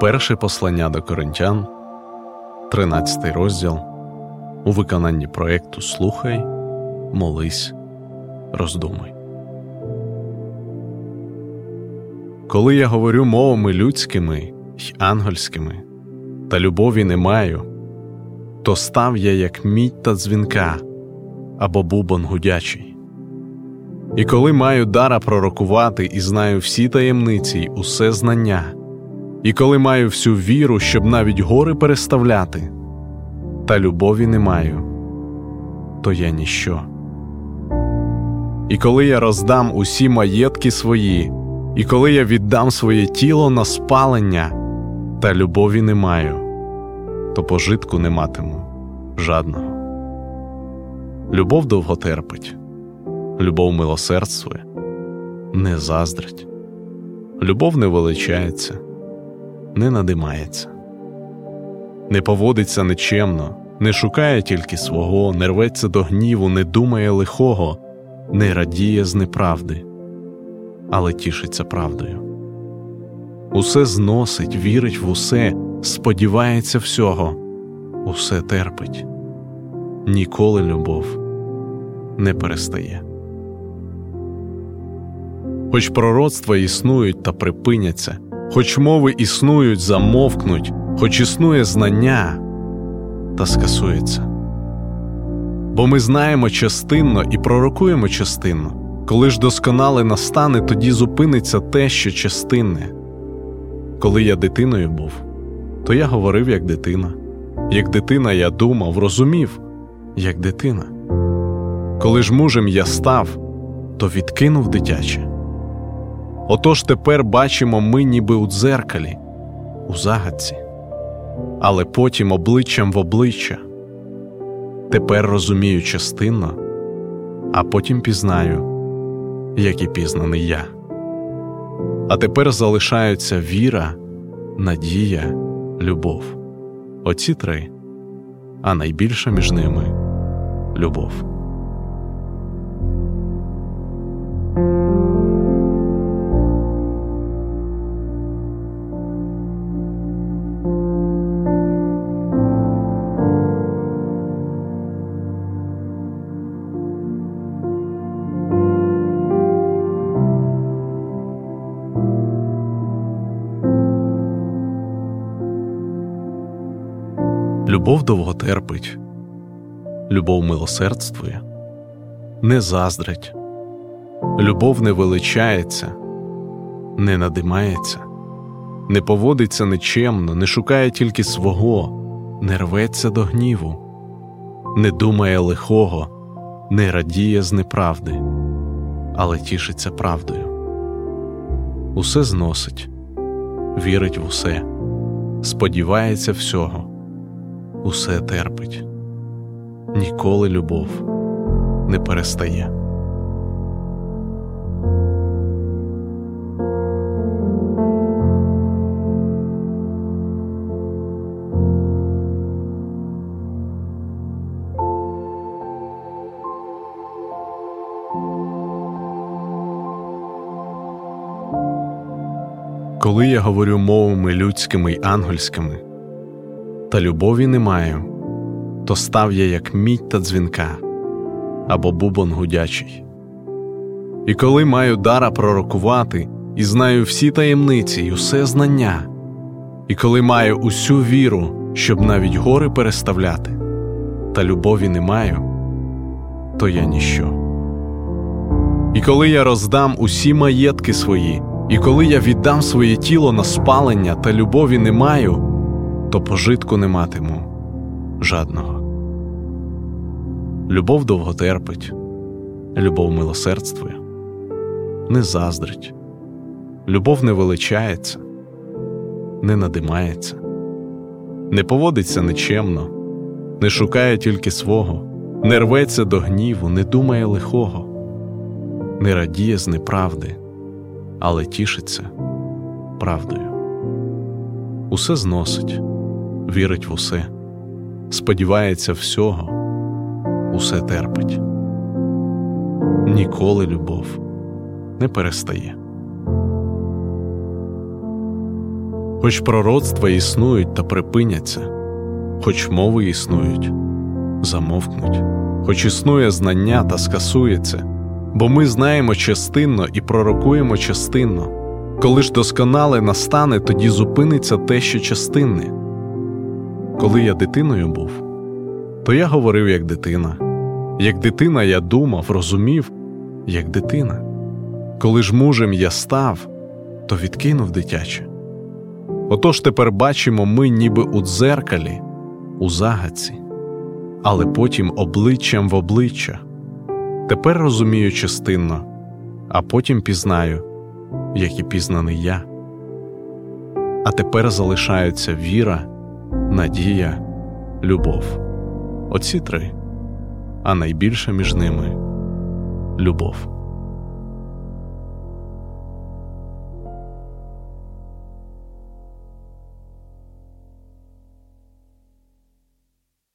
Перше послання до коринтян, 13 розділ у виконанні проєкту Слухай, молись, роздумуй. Коли я говорю мовами людськими й ангельськими, та любові не маю, то став я як мідь та дзвінка або бубон гудячий. І коли маю дара пророкувати і знаю всі таємниці й усе знання. І коли маю всю віру, щоб навіть гори переставляти, та любові не маю, то я ніщо. І коли я роздам усі маєтки свої, і коли я віддам своє тіло на спалення, та любові не маю, то пожитку не матиму жадного. Любов довго терпить, любов милосердствує, не заздрить, любов не величається не надимається, не поводиться нечемно, не шукає тільки свого, не рветься до гніву, не думає лихого, не радіє з неправди, але тішиться правдою. Усе зносить, вірить в усе, сподівається всього, усе терпить, ніколи любов не перестає. Хоч пророцтва існують та припиняться хоч мови існують, замовкнуть, хоч існує знання, та скасується. Бо ми знаємо частинно і пророкуємо частинно, коли ж досконале настане, тоді зупиниться те, що частинне. Коли я дитиною був, то я говорив як дитина, як дитина я думав, розумів, як дитина. Коли ж мужем я став, то відкинув дитяче. Отож тепер бачимо ми ніби у дзеркалі, у загадці, але потім обличчям в обличчя. Тепер розумію частинно, а потім пізнаю, як і пізнаний я. А тепер залишаються віра, надія, любов. Оці три, а найбільша між ними любов. Любов довго терпить, любов милосердствує, не заздрить, любов не величається, не надимається, не поводиться нечемно, не шукає тільки свого, не рветься до гніву, не думає лихого, не радіє з неправди, але тішиться правдою. Усе зносить, вірить в усе, сподівається всього усе терпить, ніколи любов не перестає. Коли я говорю мовами людськими й ангельськими та любові не маю, то став я як мідь та дзвінка або бубон гудячий. І коли маю дара пророкувати, і знаю всі таємниці й усе знання, і коли маю усю віру, щоб навіть гори переставляти, та любові не маю, то я ніщо. І коли я роздам усі маєтки свої, і коли я віддам своє тіло на спалення та любові не маю, то пожитку не матиму. Жадного. Любов довго терпить, любов милосердствує, не заздрить, любов не величається, не надимається, не поводиться нечемно, не шукає тільки свого, не рветься до гніву, не думає лихого, не радіє з неправди, але тішиться правдою. Усе зносить, вірить в усе, сподівається всього, усе терпить. Ніколи любов не перестає. Хоч пророцтва існують та припиняться, хоч мови існують, замовкнуть, хоч існує знання та скасується, бо ми знаємо частинно і пророкуємо частинно. Коли ж досконале настане, тоді зупиниться те, що частинне. Коли я дитиною був, то я говорив як дитина, як дитина я думав, розумів, як дитина. Коли ж мужем я став, то відкинув дитяче. Отож тепер бачимо ми, ніби у дзеркалі, у загадці, але потім обличчям в обличчя. Тепер розумію частинно, а потім пізнаю, як і пізнаний я. А тепер залишаються віра, надія, любов. Оці три, а найбільше між ними любов.